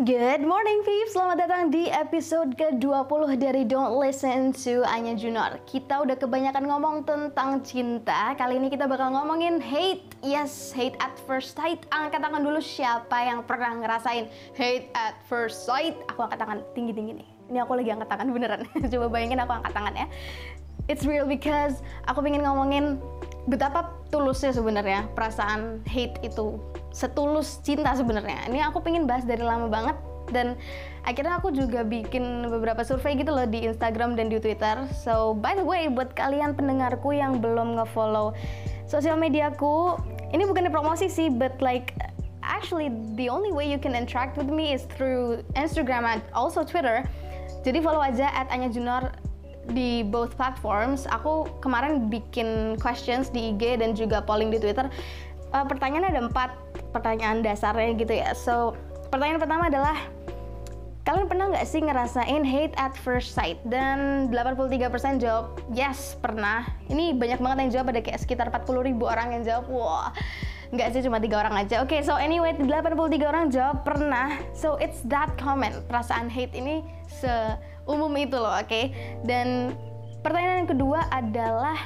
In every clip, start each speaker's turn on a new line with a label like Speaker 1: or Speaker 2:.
Speaker 1: Good morning peeps, selamat datang di episode ke-20 dari Don't Listen to Anya Junor. Kita udah kebanyakan ngomong tentang cinta. Kali ini kita bakal ngomongin hate. Yes, hate at first sight. Angkat tangan dulu siapa yang pernah ngerasain hate at first sight? Aku angkat tangan. Tinggi-tinggi nih. Ini aku lagi angkat tangan beneran. Coba bayangin aku angkat tangan ya. It's real because aku pengen ngomongin betapa tulusnya sebenarnya perasaan hate itu setulus cinta sebenarnya. Ini aku pengen bahas dari lama banget dan akhirnya aku juga bikin beberapa survei gitu loh di Instagram dan di Twitter. So by the way buat kalian pendengarku yang belum ngefollow sosial mediaku, ini bukan promosi sih, but like actually the only way you can interact with me is through Instagram and also Twitter. Jadi follow aja at Anya Junor di both platforms. Aku kemarin bikin questions di IG dan juga polling di Twitter. Uh, pertanyaannya ada empat pertanyaan dasarnya gitu ya. So pertanyaan pertama adalah kalian pernah nggak sih ngerasain hate at first sight? Dan 83% jawab yes pernah. Ini banyak banget yang jawab ada kayak sekitar 40 ribu orang yang jawab. Wah, nggak sih cuma tiga orang aja. Oke, okay, so anyway 83 orang jawab pernah. So it's that common. Perasaan hate ini se umum itu loh, oke? Okay? Dan pertanyaan yang kedua adalah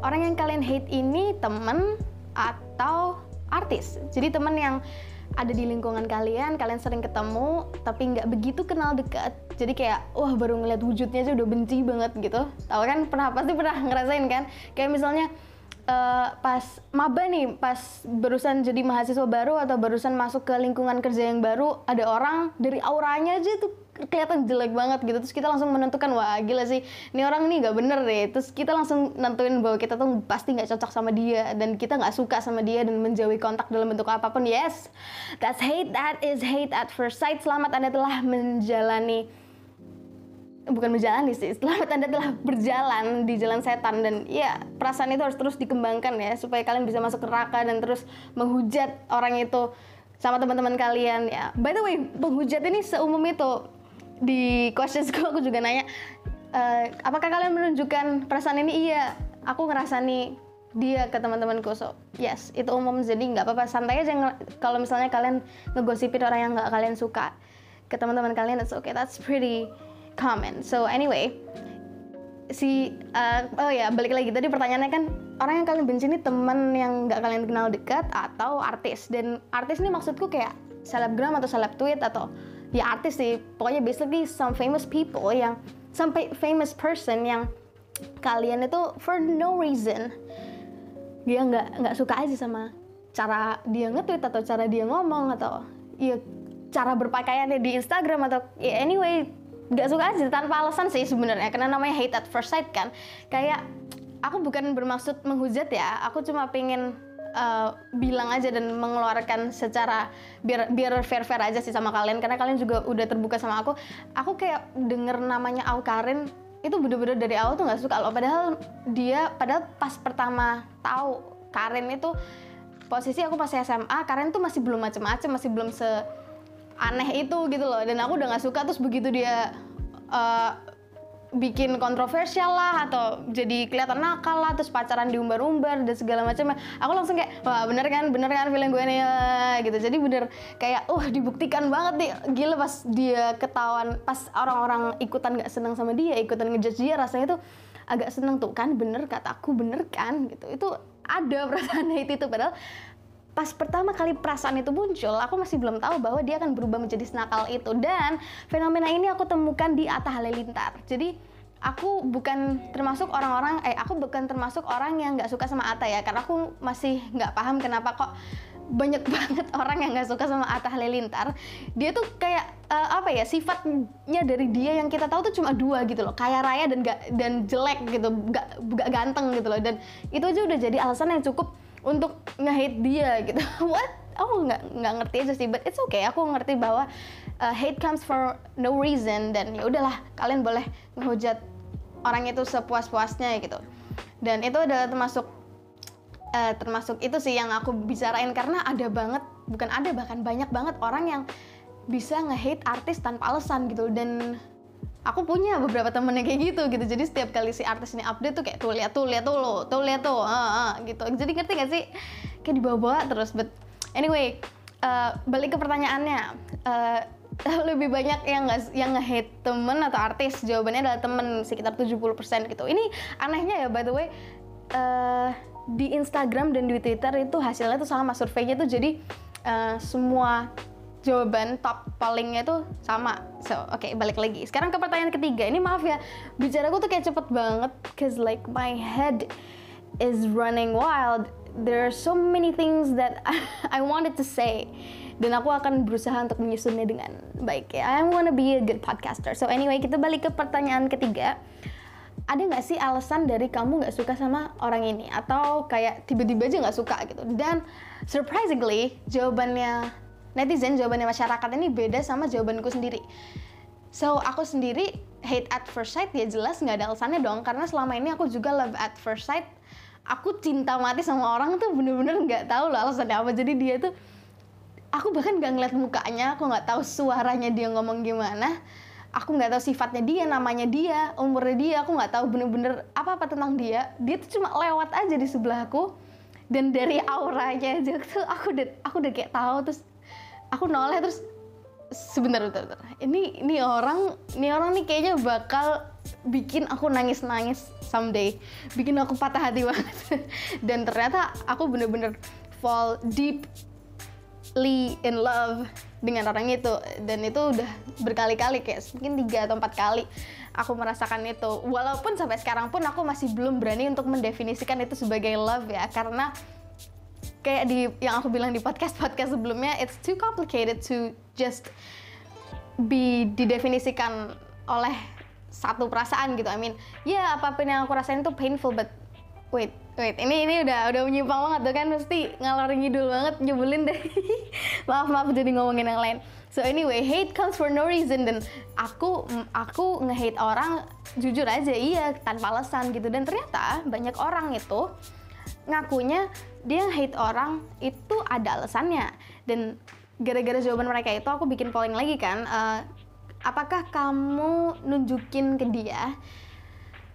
Speaker 1: orang yang kalian hate ini temen atau artis. Jadi teman yang ada di lingkungan kalian, kalian sering ketemu, tapi nggak begitu kenal dekat. Jadi kayak, wah baru ngeliat wujudnya aja udah benci banget gitu. Tahu kan? Pernah pasti pernah ngerasain kan? Kayak misalnya uh, pas maba nih, pas barusan jadi mahasiswa baru atau barusan masuk ke lingkungan kerja yang baru, ada orang dari auranya aja tuh kelihatan jelek banget gitu. Terus kita langsung menentukan wah gila sih ini orang nih nggak bener deh. Terus kita langsung nentuin bahwa kita tuh pasti nggak cocok sama dia dan kita nggak suka sama dia dan menjauhi kontak dalam bentuk apa pun. Yes that's hate that is hate at first sight. Selamat anda telah menjalani bukan menjalani sih selamat anda telah berjalan di jalan setan. Dan ya perasaan itu harus terus dikembangkan ya supaya kalian bisa masuk neraka dan terus menghujat orang itu sama teman-teman kalian ya. By the way, penghujat ini seumum itu di questions aku juga nanya e, apakah kalian menunjukkan perasaan ini? Iya aku ngerasani dia ke teman-temanku. So yes itu umum. Jadi nggak apa-apa santai aja kalau misalnya kalian ngegosipin orang yang nggak kalian suka ke teman-teman kalian it's okay. That's pretty common. So anyway si uh, oh ya balik lagi. Tadi pertanyaannya kan orang yang kalian benci ini teman yang nggak kalian kenal dekat atau artis? Dan artis ini maksudku kayak selebgram atau seleb tweet atau ya artis sih. Pokoknya basically some famous people yang sampai famous person yang kalian itu for no reason dia nggak nggak suka aja sama cara dia nge-tweet atau cara dia ngomong atau ya cara berpakaiannya di Instagram atau ya anyway nggak suka aja tanpa alasan sih sebenarnya. Karena namanya hate at first sight kan. Kayak aku bukan bermaksud menghujat ya. Aku cuma pengen uh, bilang aja dan mengeluarkan secara biar biar fair fair aja sih sama kalian. Karena kalian juga udah terbuka sama aku. Aku kayak denger namanya Karin itu bener-bener dari awal tuh nggak suka loh. Padahal dia padahal pas pertama tahu Karin itu posisi aku pas SMA Karin tuh masih belum macem-macem masih belum se aneh itu gitu loh. Dan aku udah nggak suka terus begitu dia uh, bikin kontroversial lah atau jadi kelihatan nakal lah terus pacaran diumbar-umbar dan segala macam. Aku langsung kayak wah bener kan? Bener kan feeling gue nih? Gitu. Jadi bener kayak uh dibuktikan banget nih. Gila pas dia ketahuan pas orang-orang ikutan nggak senang sama dia ikutan ngejudge dia rasanya tuh agak seneng tuh kan bener kataku bener kan? Gitu. Itu ada perasaan itu tuh padahal pas pertama kali perasaan itu muncul, aku masih belum tahu bahwa dia akan berubah menjadi senakal itu. Dan fenomena ini aku temukan di Atta Halilintar. Jadi aku bukan termasuk orang-orang, eh aku bukan termasuk orang yang nggak suka sama Atta ya, karena aku masih nggak paham kenapa kok banyak banget orang yang nggak suka sama Atta Halilintar. Dia tuh kayak uh, apa ya sifatnya dari dia yang kita tahu tuh cuma dua gitu loh, kaya raya dan gak, dan jelek gitu, gak, gak ganteng gitu loh. Dan itu aja udah jadi alasan yang cukup untuk nge-hate dia gitu. What? Aku nggak nggak ngerti aja sih but it's okay. Aku ngerti bahwa uh, hate comes for no reason dan ya udahlah kalian boleh ngehujat orang itu sepuas-puasnya gitu. Dan itu adalah termasuk uh, termasuk itu sih yang aku bicarain karena ada banget bukan ada bahkan banyak banget orang yang bisa nge-hate artis tanpa alasan gitu. Dan aku punya beberapa temen yang kayak gitu gitu. Jadi setiap kali si artis ini update tuh kayak tuh lihat tuh lihat tuh lo tuh lihat tuh uh, uh, gitu. Jadi ngerti gak sih? Kayak dibawa-bawa terus but anyway uh, balik ke pertanyaannya. Uh, lebih banyak yang nggak yang nge-hate temen atau artis jawabannya adalah temen sekitar 70% gitu. Ini anehnya ya by the way uh, di Instagram dan di Twitter itu hasilnya tuh sama surveinya tuh. Jadi uh, semua jawaban top palingnya tuh sama. So, oke, okay, balik lagi. Sekarang ke pertanyaan ketiga. Ini maaf ya, bicara gue tuh kayak cepet banget cause like my head is running wild. There are so many things that I wanted to say. Dan aku akan berusaha untuk menyusunnya dengan baik ya. I wanna be a good podcaster. So anyway, kita balik ke pertanyaan ketiga. Ada nggak sih alasan dari kamu nggak suka sama orang ini? Atau kayak tiba-tiba aja nggak suka gitu? Dan surprisingly, jawabannya netizen, jawabannya masyarakat ini beda sama jawabanku sendiri. So, aku sendiri hate at first sight ya jelas nggak ada alasannya dong. Karena selama ini aku juga love at first sight. Aku cinta mati sama orang tuh bener-bener nggak -bener tahu loh alasannya apa. Jadi dia tuh, aku bahkan nggak ngeliat mukanya, aku nggak tahu suaranya dia ngomong gimana. Aku nggak tahu sifatnya dia, namanya dia, umurnya dia, aku nggak tahu bener-bener apa-apa tentang dia. Dia tuh cuma lewat aja di sebelahku dan dari auranya aja tuh aku udah aku udah kayak tahu terus aku noleh terus sebentar bentar, bentar. ini ini orang ini orang nih kayaknya bakal bikin aku nangis nangis someday. Bikin aku patah hati banget. Dan ternyata aku bener-bener fall deeply in love dengan orang itu. Dan itu udah berkali-kali kayak mungkin tiga atau empat kali aku merasakan itu. Walaupun sampai sekarang pun aku masih belum berani untuk mendefinisikan itu sebagai love ya. Karena kayak di yang aku bilang di podcast podcast sebelumnya it's too complicated to just be didefinisikan oleh satu perasaan gitu. I mean ya yeah, apa pun yang aku rasain itu painful but wait wait. Ini ini udah udah menyimpang banget tuh kan mesti ngalor ngidul banget nyebelin deh. Maaf maaf jadi ngomongin yang lain. So anyway hate comes for no reason dan aku aku nge-hate orang jujur aja iya tanpa alasan gitu. Dan ternyata banyak orang itu ngakunya dia hate orang itu ada alasannya. Dan gara-gara jawaban mereka itu aku bikin polling lagi kan uh, apakah kamu nunjukin ke dia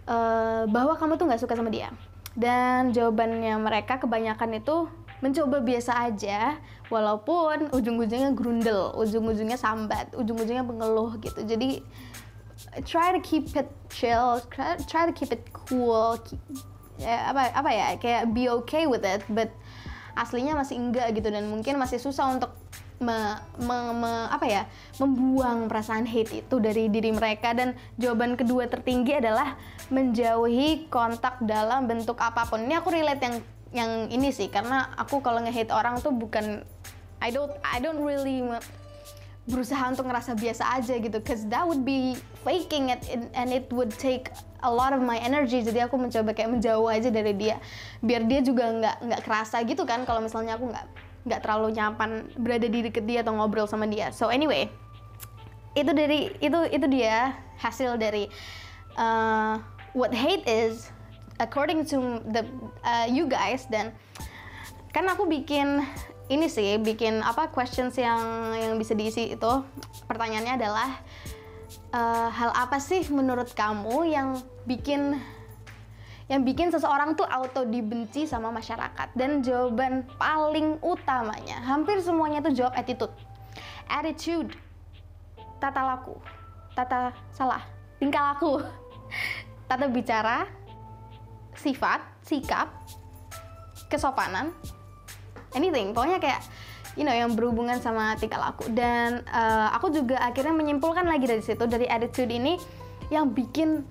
Speaker 1: uh, bahwa kamu tuh nggak suka sama dia? Dan jawabannya mereka kebanyakan itu mencoba biasa aja walaupun ujung-ujungnya grundel ujung-ujungnya sambat ujung-ujungnya mengeluh gitu. Jadi try to keep it chill try to keep it cool ya, apa apa ya kayak be okay with it but aslinya masih enggak gitu dan mungkin masih susah untuk me, me, me, apa ya membuang perasaan hate itu dari diri mereka. Dan jawaban kedua tertinggi adalah menjauhi kontak dalam bentuk apa pun. Ini aku relate yang yang ini sih karena aku kalau nge-hate orang tuh bukan I don't I don't really berusaha untuk ngerasa biasa aja gitu cause that would be faking it and it would take a lot of my energy. Jadi aku mencoba kayak menjauh aja dari dia biar dia juga nggak nggak kerasa gitu kan kalau misalnya aku nggak nggak terlalu nyaman berada di deket dia atau ngobrol sama dia. So anyway itu dari itu itu dia hasil dari uh, what hate is according to the uh, you guys dan kan aku bikin ini sih bikin apa questions yang yang bisa diisi itu. Pertanyaannya adalah uh, hal apa sih menurut kamu yang bikin yang bikin seseorang tuh auto dibenci sama masyarakat? Dan jawaban paling utamanya hampir semuanya tuh jawab attitude. Attitude. Tata laku. Tata salah. Tingkah laku. Tata bicara. Sifat. Sikap. Kesopanan anything. Pokoknya kayak you know yang berhubungan sama tingkah laku. Dan uh, aku juga akhirnya menyimpulkan lagi dari situ dari attitude ini yang bikin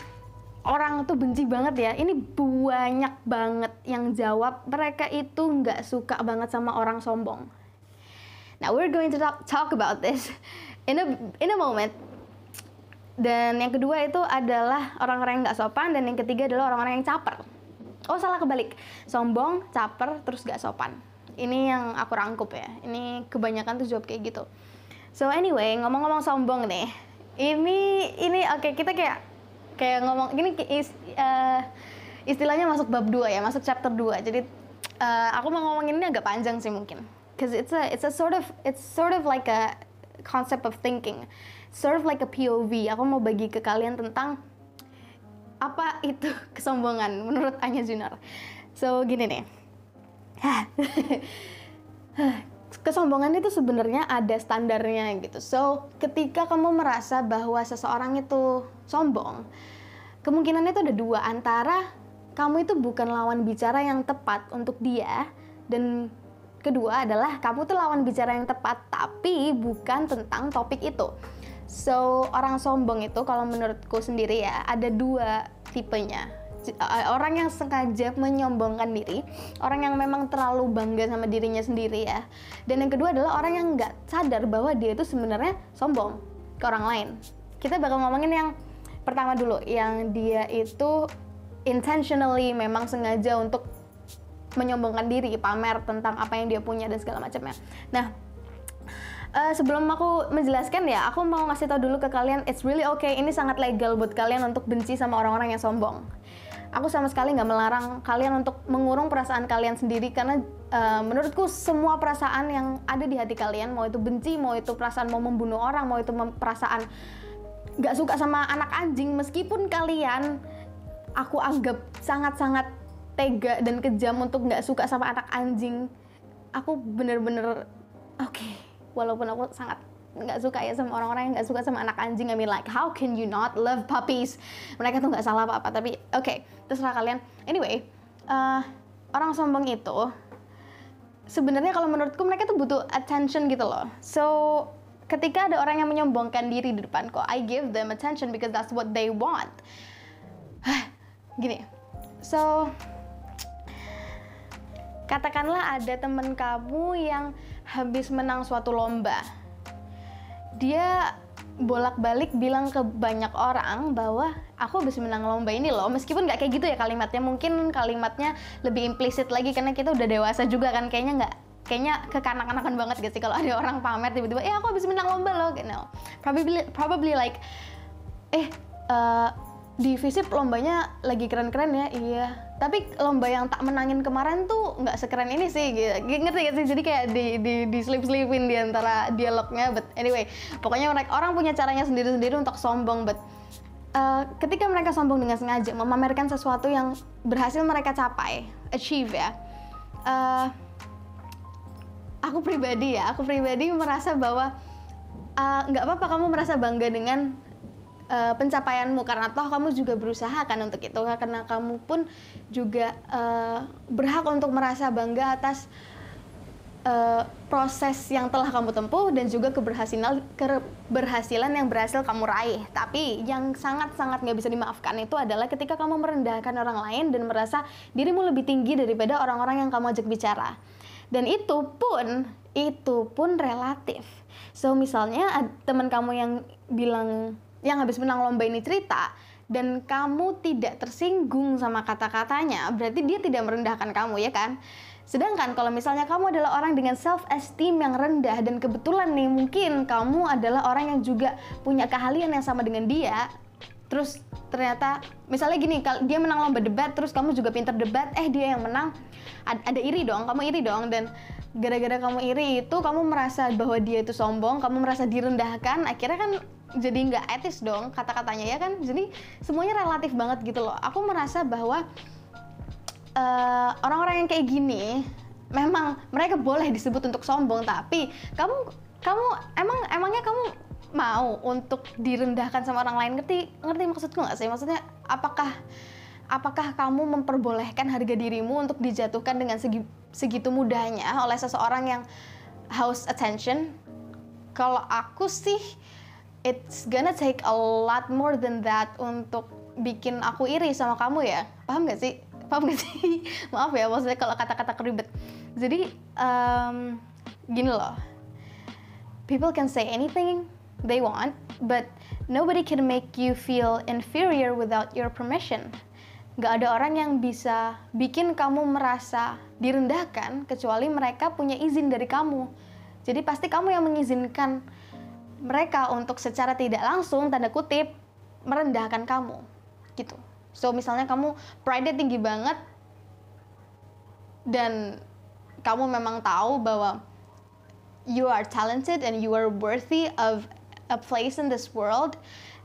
Speaker 1: orang tuh benci banget ya. Ini banyak banget yang jawab mereka itu nggak suka banget sama orang sombong. Now we're going to talk, talk about this in a in a moment. Dan yang kedua itu adalah orang-orang yang nggak sopan dan yang ketiga adalah orang-orang yang caper. Oh salah kebalik. Sombong caper terus nggak sopan ini yang aku rangkup ya. Ini kebanyakan tuh jawab kayak gitu. So anyway ngomong-ngomong sombong nih. Ini ini oke okay, kita kayak kayak ngomong ini is, uh, istilahnya masuk bab 2 ya masuk chapter 2 jadi uh, aku mau ngomongin ini agak panjang sih mungkin. Because it's a it's a sort of it's sort of like a concept of thinking. Sort of like a POV aku mau bagi ke kalian tentang apa itu kesombongan menurut Anya Junar. So gini nih kesombongan itu sebenarnya ada standarnya gitu. So, ketika kamu merasa bahwa seseorang itu sombong, kemungkinan itu ada dua antara kamu itu bukan lawan bicara yang tepat untuk dia dan kedua adalah kamu tuh lawan bicara yang tepat tapi bukan tentang topik itu. So, orang sombong itu kalau menurutku sendiri ya ada dua tipenya orang yang sengaja menyombongkan diri, orang yang memang terlalu bangga sama dirinya sendiri ya. Dan yang kedua adalah orang yang nggak sadar bahwa dia itu sebenarnya sombong ke orang lain. Kita bakal ngomongin yang pertama dulu, yang dia itu intentionally memang sengaja untuk menyombongkan diri, pamer tentang apa yang dia punya dan segala macamnya. Nah, uh, sebelum aku menjelaskan ya, aku mau ngasih tau dulu ke kalian, it's really okay, ini sangat legal buat kalian untuk benci sama orang-orang yang sombong aku sama sekali nggak melarang kalian untuk mengurung perasaan kalian sendiri karena uh, menurutku semua perasaan yang ada di hati kalian mau itu benci mau itu perasaan mau membunuh orang mau itu perasaan nggak suka sama anak anjing meskipun kalian aku anggap sangat-sangat tega dan kejam untuk nggak suka sama anak anjing aku bener-bener oke okay, walaupun aku sangat nggak suka ya sama orang-orang yang nggak suka sama anak anjing. I mean like how can you not love puppies? Mereka tuh nggak salah apa-apa tapi oke okay, terserah kalian. Anyway uh, orang sombong itu sebenarnya kalau menurutku mereka tuh butuh attention gitu loh. So ketika ada orang yang menyombongkan diri di depanku I give them attention because that's what they want. Gini. So katakanlah ada temen kamu yang habis menang suatu lomba dia bolak-balik bilang ke banyak orang bahwa aku habis menang lomba ini loh. Meskipun nggak kayak gitu ya kalimatnya mungkin kalimatnya lebih implisit lagi karena kita udah dewasa juga kan. Kayaknya nggak kayaknya kekanak-kanakan banget gitu kalau ada orang pamer tiba-tiba eh aku habis menang lomba loh gitu. Probably probably like eh uh, di visip lombanya lagi keren-keren ya iya. Tapi lomba yang tak menangin kemarin tuh nggak sekeren ini sih gitu. ngerti gak sih? Jadi kayak di di di slip slipin di antara dialognya but anyway. Pokoknya mereka orang punya caranya sendiri-sendiri untuk sombong but uh, ketika mereka sombong dengan sengaja memamerkan sesuatu yang berhasil mereka capai achieve ya uh, aku pribadi ya aku pribadi merasa bahwa eh, nggak uh, apa-apa kamu merasa bangga dengan uh, pencapaianmu karena toh kamu juga berusaha kan untuk itu karena kamu pun juga uh, berhak untuk merasa bangga atas uh, proses yang telah kamu tempuh dan juga keberhasilan keberhasilan yang berhasil kamu raih. Tapi yang sangat-sangat nggak bisa dimaafkan itu adalah ketika kamu merendahkan orang lain dan merasa dirimu lebih tinggi daripada orang-orang yang kamu ajak bicara. Dan itu pun itu pun relatif. So misalnya teman kamu yang bilang yang habis menang lomba ini cerita dan kamu tidak tersinggung sama kata-katanya, berarti dia tidak merendahkan kamu ya kan? Sedangkan kalau misalnya kamu adalah orang dengan self esteem yang rendah dan kebetulan nih mungkin kamu adalah orang yang juga punya keahlian yang sama dengan dia, terus ternyata misalnya gini, dia menang lomba debat, terus kamu juga pinter debat, eh dia yang menang, ada iri dong, kamu iri dong dan gara-gara kamu iri itu kamu merasa bahwa dia itu sombong, kamu merasa direndahkan, akhirnya kan jadi nggak etis dong kata-katanya ya kan? Jadi semuanya relatif banget gitu loh. Aku merasa bahwa eh, orang-orang yang kayak gini memang mereka boleh disebut untuk sombong tapi kamu kamu emang emangnya kamu mau untuk direndahkan sama orang lain? Ngerti ngerti maksudku nggak sih? Maksudnya apakah apakah kamu memperbolehkan harga dirimu untuk dijatuhkan dengan segi, segitu mudahnya oleh seseorang yang haus attention? Kalau aku sih it's gonna take a lot more than that untuk bikin aku iri sama kamu ya. Paham gak sih? Paham gak sih? Maaf ya maksudnya kalau kata-kata keribet. Jadi um, gini loh. People can say anything they want but nobody can make you feel inferior without your permission. Gak ada orang yang bisa bikin kamu merasa direndahkan kecuali mereka punya izin dari kamu. Jadi pasti kamu yang mengizinkan mereka untuk secara tidak langsung tanda kutip merendahkan kamu gitu. So misalnya kamu pride tinggi banget dan kamu memang tahu bahwa you are talented and you are worthy of a place in this world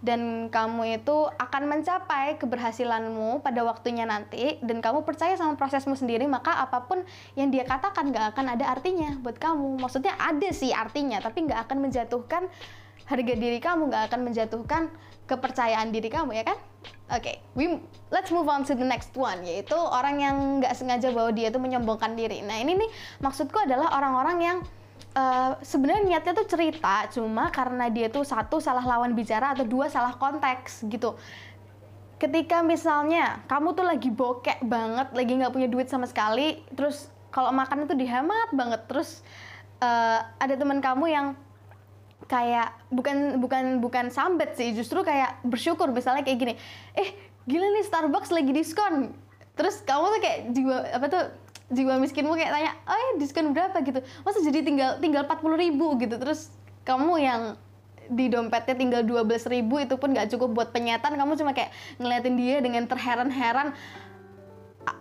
Speaker 1: dan kamu itu akan mencapai keberhasilanmu pada waktunya nanti. Dan kamu percaya sama prosesmu sendiri maka apa pun yang dia katakan gak akan ada artinya buat kamu. Maksudnya ada sih artinya tapi gak akan menjatuhkan harga diri kamu gak akan menjatuhkan kepercayaan diri kamu ya kan? Oke okay, we let's move on to the next one yaitu orang yang nggak sengaja bahwa dia itu menyombongkan diri. Nah ini nih maksudku adalah orang-orang yang uh, sebenarnya niatnya tuh cerita cuma karena dia tuh satu salah lawan bicara atau dua salah konteks gitu. Ketika misalnya kamu tuh lagi bokek banget lagi nggak punya duit sama sekali terus kalau makan itu dihemat banget terus uh, ada teman kamu yang kayak bukan bukan bukan sambet sih justru kayak bersyukur misalnya kayak gini eh gila nih Starbucks lagi diskon. Terus kamu tuh kayak jiwa apa tuh jiwa miskinmu kayak tanya, oh ya diskon berapa? gitu, masa jadi tinggal tinggal 40 ribu? gitu, terus kamu yang di dompetnya tinggal 12 ribu itu pun gak cukup buat penyetan, kamu cuma kayak ngeliatin dia dengan terheran-heran,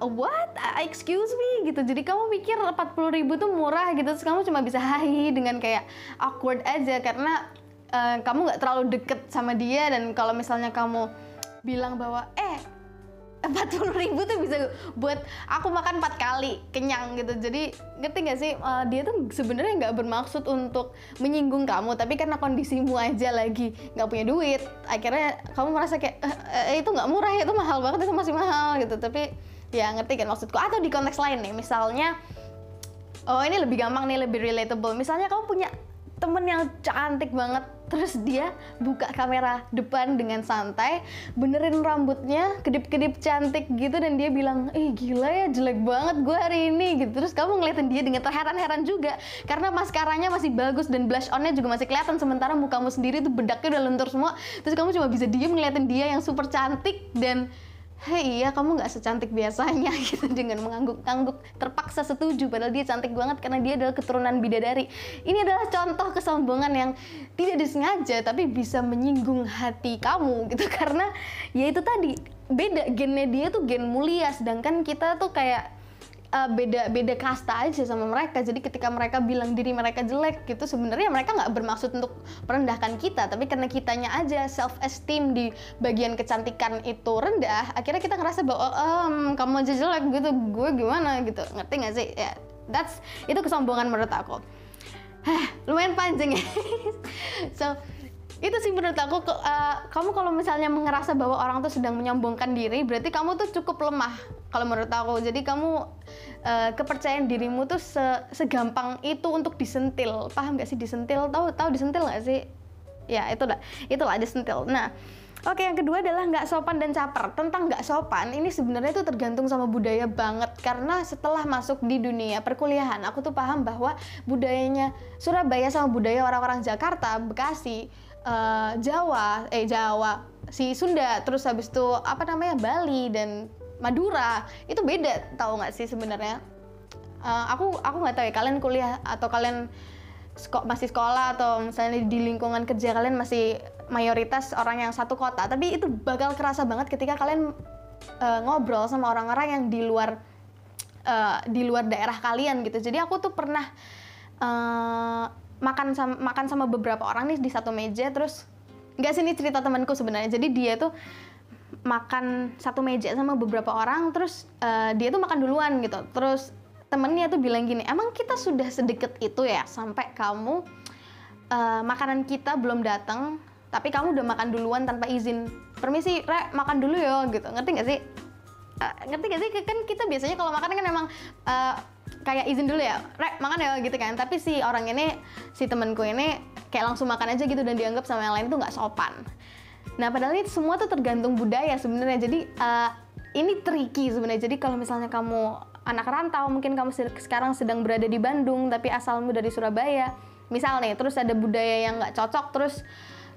Speaker 1: what? Excuse me? gitu. Jadi kamu pikir 40 ribu tuh murah gitu, terus kamu cuma bisa hahi dengan kayak awkward aja. Karena uh, kamu nggak terlalu deket sama dia. Dan kalau misalnya kamu bilang bahwa eh empat puluh ribu tuh bisa buat aku makan empat kali kenyang gitu. Jadi ngerti gak sih? Uh, dia tuh sebenarnya nggak bermaksud untuk menyinggung kamu tapi karena kondisimu aja lagi nggak punya duit akhirnya kamu merasa kayak e, itu nggak murah itu mahal banget itu masih mahal gitu. Tapi ya ngerti kan maksudku. Atau di konteks lain nih misalnya oh ini lebih gampang nih lebih relatable. Misalnya kamu punya temen yang cantik banget. Terus dia buka kamera depan dengan santai benerin rambutnya kedip-kedip cantik gitu dan dia bilang eh gila ya jelek banget gue hari ini gitu. Terus kamu ngeliatin dia dengan terheran-heran juga karena maskaranya masih bagus dan blush onnya juga masih kelihatan sementara mukamu sendiri tuh bedaknya udah lentur semua. Terus kamu cuma bisa diem ngeliatin dia yang super cantik dan hei iya kamu nggak secantik biasanya gitu dengan mengangguk-angguk terpaksa setuju padahal dia cantik banget karena dia adalah keturunan bidadari. Ini adalah contoh kesombongan yang tidak disengaja tapi bisa menyinggung hati kamu gitu karena ya itu tadi beda gennya dia tuh gen mulia sedangkan kita tuh kayak uh, beda beda kasta aja sama mereka. Jadi ketika mereka bilang diri mereka jelek gitu sebenarnya mereka nggak bermaksud untuk merendahkan kita. Tapi karena kitanya aja self esteem di bagian kecantikan itu rendah akhirnya kita ngerasa bahwa um, kamu aja jelek gitu gue gimana gitu. Ngerti nggak sih? Ya that's itu kesombongan menurut aku. Hah, lumayan panjang ya. So itu sih menurut aku uh, kamu kalau misalnya ngerasa bahwa orang tuh sedang menyombongkan diri berarti kamu tuh cukup lemah kalau menurut aku. Jadi kamu uh, kepercayaan dirimu tuh se segampang itu untuk disentil. Paham gak sih? Disentil. Tahu tahu disentil gak sih? Ya itu lah itulah disentil. Nah Oke, yang kedua adalah nggak sopan dan caper. Tentang nggak sopan, ini sebenarnya itu tergantung sama budaya banget. Karena setelah masuk di dunia perkuliahan, aku tuh paham bahwa budayanya Surabaya sama budaya orang-orang Jakarta, Bekasi, uh, Jawa, eh Jawa, si Sunda, terus habis itu apa namanya Bali dan Madura itu beda, tahu nggak sih sebenarnya? Uh, aku aku nggak tahu ya kalian kuliah atau kalian seko masih sekolah atau misalnya di lingkungan kerja kalian masih mayoritas orang yang satu kota, tapi itu bakal kerasa banget ketika kalian uh, ngobrol sama orang-orang yang di luar uh, di luar daerah kalian gitu. Jadi aku tuh pernah uh, makan sama makan sama beberapa orang nih di satu meja terus nggak ini cerita temanku sebenarnya. Jadi dia tuh makan satu meja sama beberapa orang terus uh, dia tuh makan duluan gitu. Terus temennya tuh bilang gini emang kita sudah sedekat itu ya sampai kamu uh, makanan kita belum datang tapi kamu udah makan duluan tanpa izin permisi re makan dulu ya gitu. Ngerti gak sih? Uh, ngerti gak sih? Kan kita biasanya kalau makan kan emang uh, kayak izin dulu ya, rek makan ya gitu kan. Tapi si orang ini, si temenku ini kayak langsung makan aja gitu dan dianggap sama yang lain tuh nggak sopan. Nah padahal ini semua tuh tergantung budaya sebenarnya. Jadi uh, ini tricky sebenarnya. Jadi kalau misalnya kamu anak rantau, mungkin kamu sekarang sedang berada di Bandung tapi asalmu dari Surabaya, misal nih, terus ada budaya yang nggak cocok, terus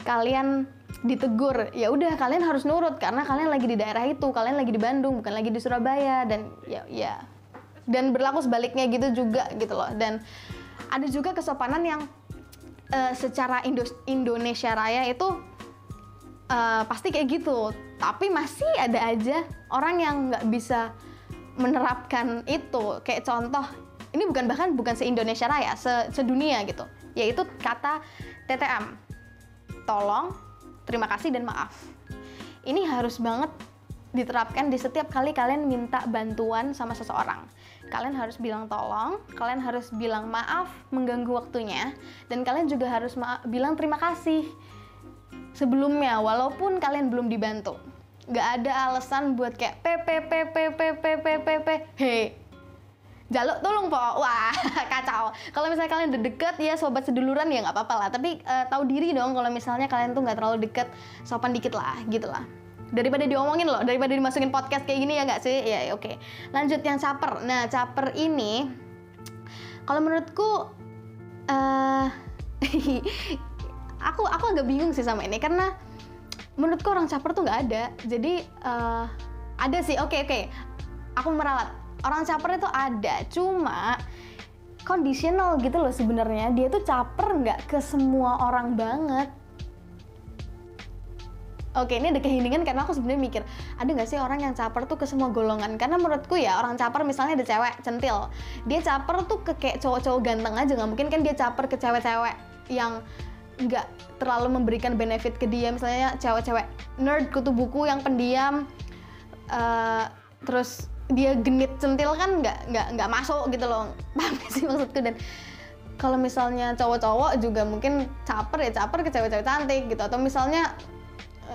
Speaker 1: kalian ditegur ya udah kalian harus nurut karena kalian lagi di daerah itu kalian lagi di Bandung bukan lagi di Surabaya dan ya ya dan berlaku sebaliknya gitu juga gitu loh. Dan ada juga kesopanan yang uh, secara Indo Indonesia Raya itu uh, pasti kayak gitu. Tapi masih ada aja orang yang nggak bisa menerapkan itu. Kayak contoh ini bukan bahkan bukan se Indonesia Raya se sedunia gitu. Yaitu kata TTM tolong terima kasih dan maaf. Ini harus banget diterapkan di setiap kali kalian minta bantuan sama seseorang. Kalian harus bilang tolong, kalian harus bilang maaf mengganggu waktunya, dan kalian juga harus bilang terima kasih sebelumnya walaupun kalian belum dibantu. Gak ada alasan buat kayak pppppppppp he. Jaluk tolong po wah kacau. Kalau misalnya kalian udah deket ya sobat seduluran ya nggak apa-apa lah. Tapi uh, tahu diri dong kalau misalnya kalian tuh nggak terlalu deket sopan dikit lah gitu lah daripada diomongin loh daripada dimasukin podcast kayak gini ya nggak sih? Ya, oke. Okay. lanjut yang caper. Nah caper ini kalau menurutku uh, aku aku agak bingung sih sama ini. Karena menurutku orang caper tuh nggak ada. Jadi uh, ada sih. Oke okay, oke. Okay. aku meralat orang caper itu ada. Cuma conditional gitu loh sebenarnya. Dia tuh caper nggak ke semua orang banget Oke, ini ada keheningan karena aku sebenarnya mikir, ada nggak sih orang yang caper tuh ke semua golongan? Karena menurutku ya orang caper misalnya ada cewek centil, dia caper tuh ke kayak cowok-cowok ganteng aja nggak mungkin kan dia caper ke cewek-cewek yang nggak terlalu memberikan benefit ke dia, misalnya cewek-cewek nerd kutu buku yang pendiam, uh, terus dia genit centil kan nggak nggak nggak masuk gitu loh, paham sih maksudku? Dan kalau misalnya cowok-cowok juga mungkin caper ya caper ke cewek-cewek cantik gitu. Atau misalnya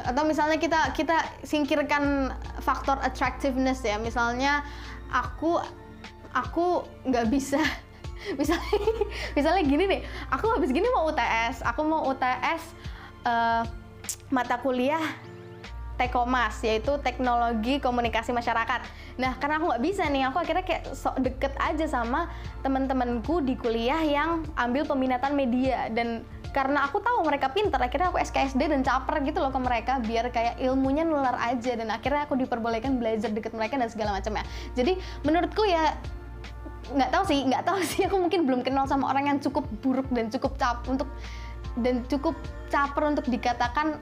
Speaker 1: atau misalnya kita kita singkirkan faktor attractiveness ya. Misalnya aku aku nggak bisa. Misalnya misalnya gini nih aku habis gini mau UTS aku mau UTS uh, eh, mata kuliah Tekomas yaitu teknologi komunikasi masyarakat. Nah karena aku nggak bisa nih, aku akhirnya kayak sok deket aja sama teman-temanku di kuliah yang ambil peminatan media. Dan karena aku tahu mereka pinter akhirnya aku SKSD dan caper gitu loh ke mereka biar kayak ilmunya nular aja. Dan akhirnya aku diperbolehkan belajar deket mereka dan segala macam ya. Jadi menurutku ya nggak tahu sih nggak tahu sih. Aku mungkin belum kenal sama orang yang cukup buruk dan cukup cap untuk dan cukup caper untuk dikatakan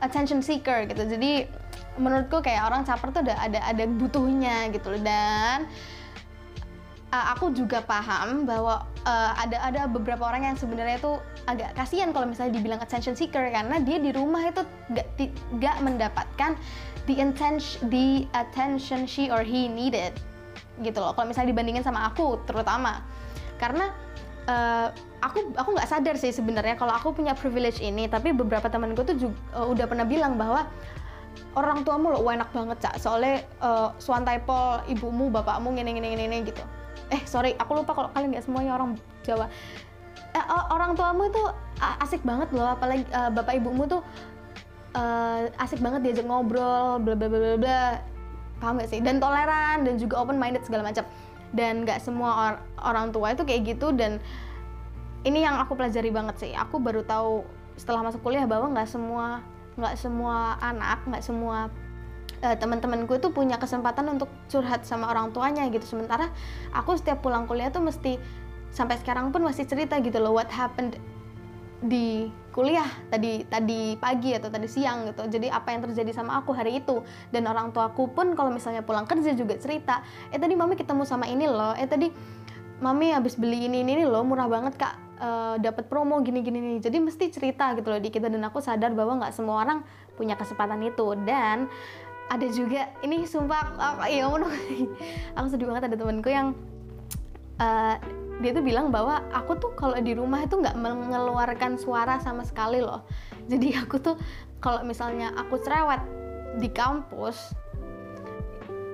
Speaker 1: attention seeker gitu. Jadi menurutku kayak orang caper tuh ada ada ada butuhnya gitu loh. Dan uh, aku juga paham bahwa uh, ada ada beberapa orang yang sebenarnya itu agak kasihan kalau misalnya dibilang attention seeker karena dia di rumah itu gak, gak mendapatkan the attention the attention she or he needed gitu loh. Kalau misalnya dibandingin sama aku terutama. Karena uh, aku aku nggak sadar sih sebenarnya kalau aku punya privilege ini tapi beberapa temanku tuh juga, uh, udah pernah bilang bahwa orang tuamu lo enak banget cak. Soalnya uh, suantai pol ibumu bapakmu gini gini gini gitu eh sorry aku lupa kalau kalian nggak semuanya orang Jawa. Eh, orang tuamu itu asik banget loh apalagi uh, bapak ibumu tuh uh, asik banget diajak ngobrol bla bla bla bla paham gak sih? Dan toleran dan juga open minded segala macam. Dan nggak semua or orang tua itu kayak gitu dan ini yang aku pelajari banget sih. Aku baru tahu setelah masuk kuliah bahwa nggak semua nggak semua anak nggak semua uh, teman-temanku itu punya kesempatan untuk curhat sama orang tuanya gitu. Sementara aku setiap pulang kuliah tuh mesti sampai sekarang pun masih cerita gitu loh what happened di kuliah tadi tadi pagi atau tadi siang gitu. Jadi apa yang terjadi sama aku hari itu. Dan orang tuaku pun kalau misalnya pulang kerja juga cerita eh tadi mami ketemu sama ini loh. Eh tadi mami habis beli ini ini, ini loh murah banget kak. Uh, dapat promo gini gini nih jadi mesti cerita gitu loh di kita dan aku sadar bahwa nggak semua orang punya kesempatan itu. Dan ada juga ini sumpah apa ya ampun aku sedih banget ada temanku yang uh, dia tuh bilang bahwa aku tuh kalau di rumah itu nggak mengeluarkan suara sama sekali loh. Jadi aku tuh kalau misalnya aku cerewet di kampus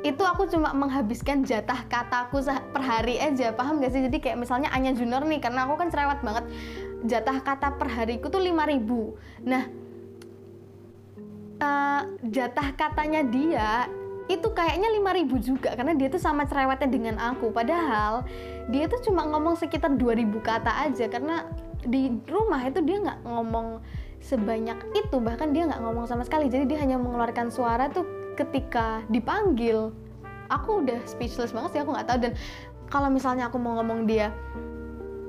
Speaker 1: itu aku cuma menghabiskan jatah kataku per hari aja paham gak sih? Jadi kayak misalnya Anya Junior nih karena aku kan cerewet banget jatah kata per hariku tuh 5000 nah uh, jatah katanya dia itu kayaknya 5000 juga karena dia tuh sama cerewetnya dengan aku. Padahal dia tuh cuma ngomong sekitar 2000 kata aja karena di rumah itu dia nggak ngomong sebanyak itu bahkan dia nggak ngomong sama sekali. Jadi dia hanya mengeluarkan suara tuh ketika dipanggil. Aku udah speechless banget sih aku nggak tahu. Dan kalau misalnya aku mau ngomong dia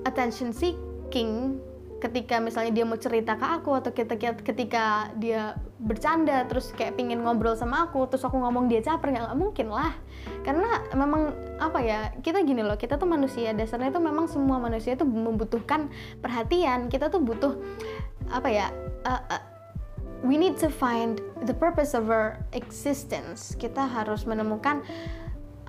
Speaker 1: attention seeking ketika misalnya dia mau cerita ke aku atau ketika ketika dia bercanda terus kayak pingin ngobrol sama aku terus aku ngomong dia caper nggak mungkin lah. Karena memang apa ya kita gini loh kita tuh manusia dasarnya itu memang semua manusia itu membutuhkan perhatian. Kita tuh butuh apa ya uh, uh, we need to find the purpose of our existence. Kita harus menemukan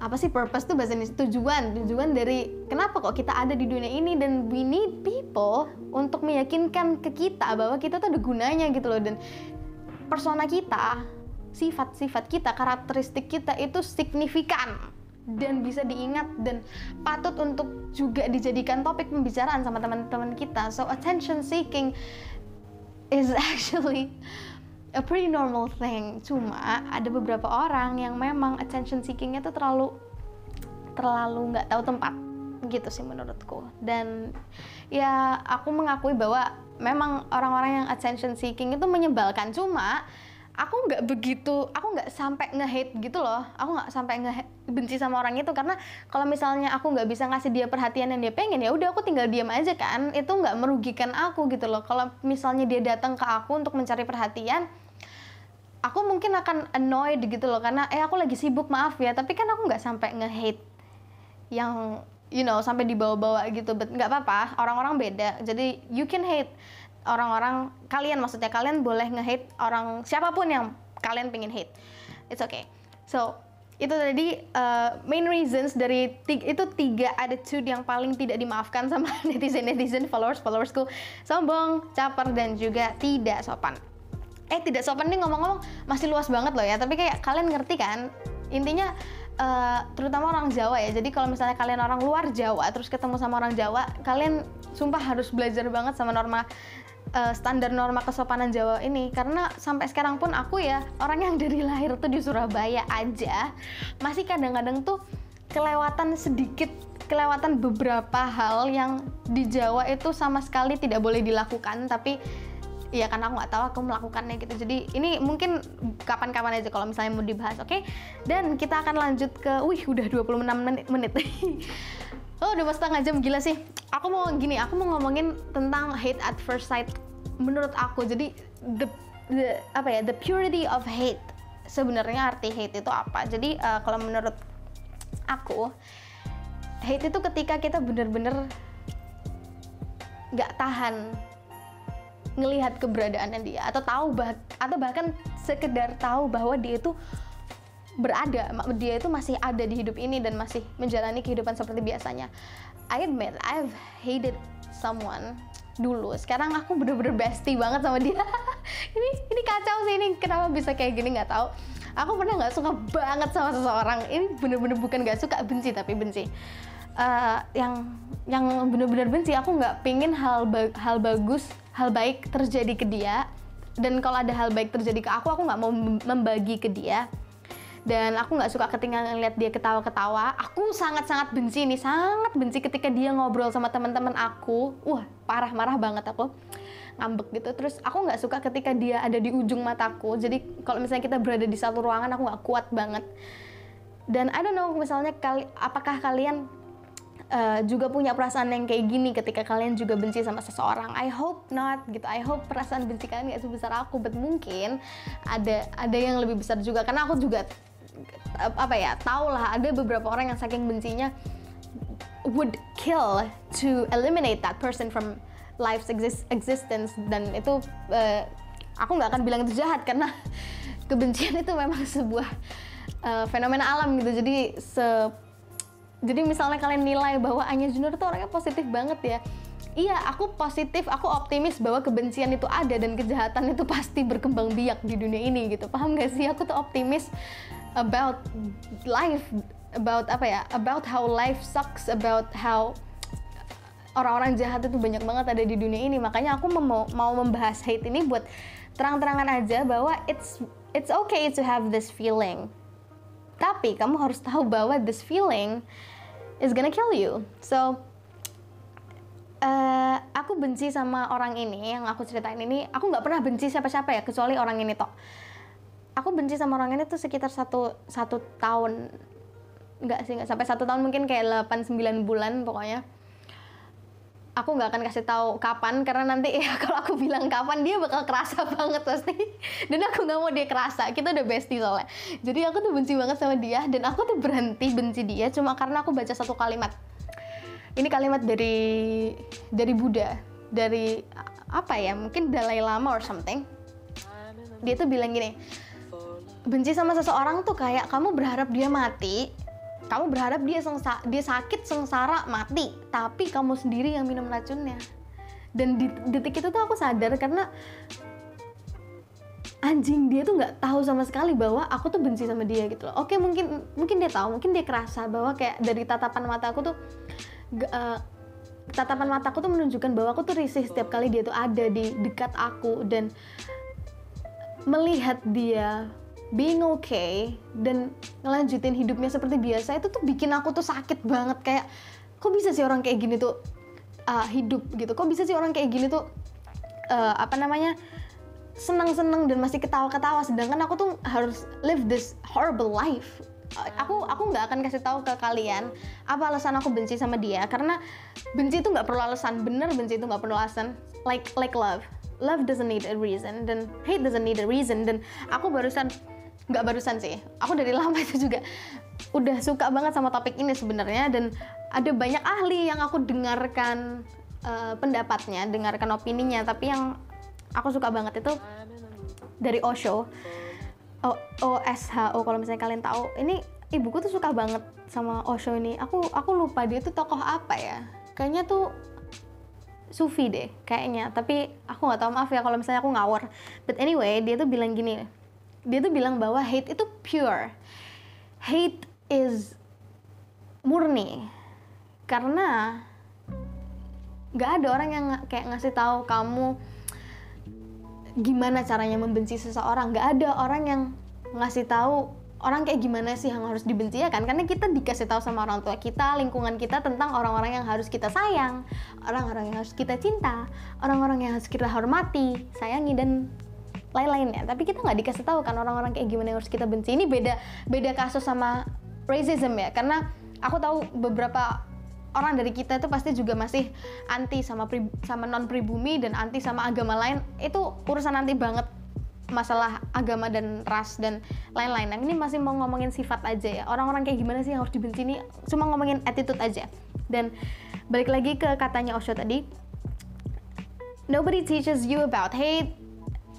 Speaker 1: apa sih purpose tuh bahasa Indonesia? Tujuan tujuan dari kenapa kok kita ada di dunia ini? Dan we need people untuk meyakinkan ke kita bahwa kita tuh ada gunanya gitu loh. Dan persona kita sifat-sifat kita karakteristik kita itu signifikan dan bisa diingat dan patut untuk juga dijadikan topik pembicaraan sama teman-teman kita. So attention seeking is actually a pretty normal thing. Cuma ada beberapa orang yang memang attention seekingnya tuh terlalu terlalu nggak tahu tempat gitu sih menurutku. Dan ya aku mengakui bahwa memang orang-orang yang attention seeking itu menyebalkan. Cuma aku nggak begitu aku nggak sampai nge-hate gitu loh aku nggak sampai nge benci sama orang itu karena kalau misalnya aku nggak bisa ngasih dia perhatian yang dia pengen ya udah aku tinggal diam aja kan itu nggak merugikan aku gitu loh kalau misalnya dia datang ke aku untuk mencari perhatian aku mungkin akan annoyed gitu loh karena eh aku lagi sibuk maaf ya. Tapi kan aku nggak sampai nge-hate yang you know sampai dibawa-bawa gitu. But nggak apa-apa orang-orang beda. Jadi you can hate orang-orang kalian maksudnya kalian boleh nge-hate orang siapa pun yang kalian pengen hate. It's okay. So itu tadi uh, main reasons dari tiga, itu tiga attitude yang paling tidak dimaafkan sama netizen netizen followers followersku sombong caper dan juga tidak sopan eh tidak sopan nih ngomong-ngomong masih luas banget loh ya. Tapi kayak kalian ngerti kan? Intinya uh, terutama orang Jawa ya. Jadi kalau misalnya kalian orang luar Jawa terus ketemu sama orang Jawa kalian sumpah harus belajar banget sama norma uh, standar norma kesopanan Jawa ini. Karena sampai sekarang pun aku ya orang yang dari lahir tuh di Surabaya aja masih kadang-kadang tuh kelewatan sedikit kelewatan beberapa hal yang di Jawa itu sama sekali tidak boleh dilakukan. Tapi Iya karena aku nggak tahu aku melakukannya gitu. Jadi ini mungkin kapan-kapan aja kalau misalnya mau dibahas, oke? Okay? Dan kita akan lanjut ke, wih udah 26 menit. menit. oh udah setengah jam gila sih. Aku mau gini, aku mau ngomongin tentang hate at first sight. Menurut aku, jadi the, the apa ya the purity of hate. Sebenarnya arti hate itu apa? Jadi uh, kalau menurut aku hate itu ketika kita bener-bener nggak tahan ngelihat keberadaannya dia atau tahu bah atau bahkan sekedar tahu bahwa dia itu berada dia itu masih ada di hidup ini dan masih menjalani kehidupan seperti biasanya. I admit I've hated someone dulu. Sekarang aku bener-bener bestie banget sama dia. Ini ini kacau sih ini kenapa bisa kayak gini nggak tahu. Aku pernah nggak suka banget sama seseorang. Ini bener-bener bukan nggak suka benci tapi benci. Uh, yang yang bener-bener benci aku nggak pingin hal hal bagus hal baik terjadi ke dia dan kalau ada hal baik terjadi ke aku aku nggak mau membagi ke dia. Dan aku nggak suka ketinggalan ngeliat dia ketawa-ketawa. Aku sangat-sangat benci nih sangat benci ketika dia ngobrol sama teman-teman aku. Wah parah marah banget aku. Ngambek gitu. Terus aku nggak suka ketika dia ada di ujung mataku. Jadi kalau misalnya kita berada di satu ruangan aku nggak kuat banget. Dan I don't know misalnya kali apakah kalian uh, juga punya perasaan yang kayak gini ketika kalian juga benci sama seseorang. I hope not gitu. I hope perasaan benci kalian gak sebesar aku, but mungkin ada ada yang lebih besar juga karena aku juga apa ya tahu lah ada beberapa orang yang saking bencinya would kill to eliminate that person from life's exist existence dan itu uh, aku nggak akan bilang itu jahat karena kebencian itu memang sebuah uh, fenomena alam gitu jadi se jadi misalnya kalian nilai bahwa Anya Junior tuh orangnya positif banget ya. Iya aku positif aku optimis bahwa kebencian itu ada dan kejahatan itu pasti berkembang biak di dunia ini gitu. Paham gak sih? Aku tuh optimis about life about apa ya? About how life sucks about how orang-orang jahat itu banyak banget ada di dunia ini. Makanya aku mau mau membahas hate ini buat terang-terangan aja bahwa it's it's okay to have this feeling. Tapi kamu harus tahu bahwa this feeling is gonna kill you. So uh, aku benci sama orang ini yang aku ceritain ini. Aku nggak pernah benci siapa-siapa ya kecuali orang ini toh. Aku benci sama orang ini tuh sekitar satu satu tahun nggak sih nggak sampai satu tahun mungkin kayak 8 9 bulan pokoknya aku nggak akan kasih tahu kapan karena nanti ya kalau aku bilang kapan dia bakal kerasa banget pasti. Dan aku nggak mau dia kerasa. Kita udah bestie soalnya. Jadi aku tuh benci banget sama dia dan aku tuh berhenti benci dia cuma karena aku baca satu kalimat. Ini kalimat dari dari Buddha. Dari apa ya mungkin Dalai Lama or something. Dia tuh bilang gini benci sama seseorang tuh kayak kamu berharap dia mati kamu berharap dia sengsa dia sakit sengsara mati. Tapi kamu sendiri yang minum racunnya. Dan di detik itu tuh aku sadar karena anjing dia tuh nggak tahu sama sekali bahwa aku tuh benci sama dia gitu loh. Oke mungkin mungkin dia tahu mungkin dia kerasa bahwa kayak dari tatapan mata aku tuh uh, tatapan mataku tuh menunjukkan bahwa aku tuh risih setiap kali dia tuh ada di dekat aku dan melihat dia being okay dan ngelanjutin hidupnya seperti biasa itu tuh bikin aku tuh sakit banget. Kayak kok bisa sih orang kayak gini tuh uh, hidup gitu? Kok bisa sih orang kayak gini tuh uh, apa namanya senang-senang dan masih ketawa-ketawa? Sedangkan aku tuh harus live this horrible life. Aku aku nggak akan kasih tahu ke kalian apa alasan aku benci sama dia. Karena benci itu nggak perlu alasan bener benci itu nggak perlu alasan like like love. Love doesn't need a reason dan hate doesn't need a reason. Dan aku barusan nggak barusan sih. Aku dari lama itu juga udah suka banget sama topik ini sebenarnya dan ada banyak ahli yang aku dengarkan uh, pendapatnya dengarkan opininya. Tapi yang aku suka banget itu dari Osho. O OSHO kalau misalnya kalian tahu. Ini ibuku tuh suka banget sama Osho ini. Aku aku lupa dia tuh tokoh apa ya. Kayaknya tuh Sufi deh kayaknya. Tapi aku nggak tahu maaf ya kalau misalnya aku ngawur. But anyway dia tuh bilang gini dia tuh bilang bahwa hate itu pure. Hate is murni. Karena nggak ada orang yang kayak ngasih tahu kamu gimana caranya membenci seseorang. Nggak ada orang yang ngasih tahu orang kayak gimana sih yang harus dibenci ya kan? Karena kita dikasih tahu sama orang tua kita lingkungan kita tentang orang-orang yang harus kita sayang orang-orang yang harus kita cinta orang-orang yang harus kita hormati sayangi dan lain-lainnya tapi kita nggak dikasih tahu kan orang-orang kayak gimana yang harus kita benci ini beda beda kasus sama racism ya karena aku tahu beberapa orang dari kita itu pasti juga masih anti sama pri, sama non pribumi dan anti sama agama lain itu urusan nanti banget masalah agama dan ras dan lain-lain. Nah ini masih mau ngomongin sifat aja ya. Orang-orang kayak gimana sih yang harus dibenci ini? Cuma ngomongin attitude aja. Dan balik lagi ke katanya Osho tadi, nobody teaches you about hate.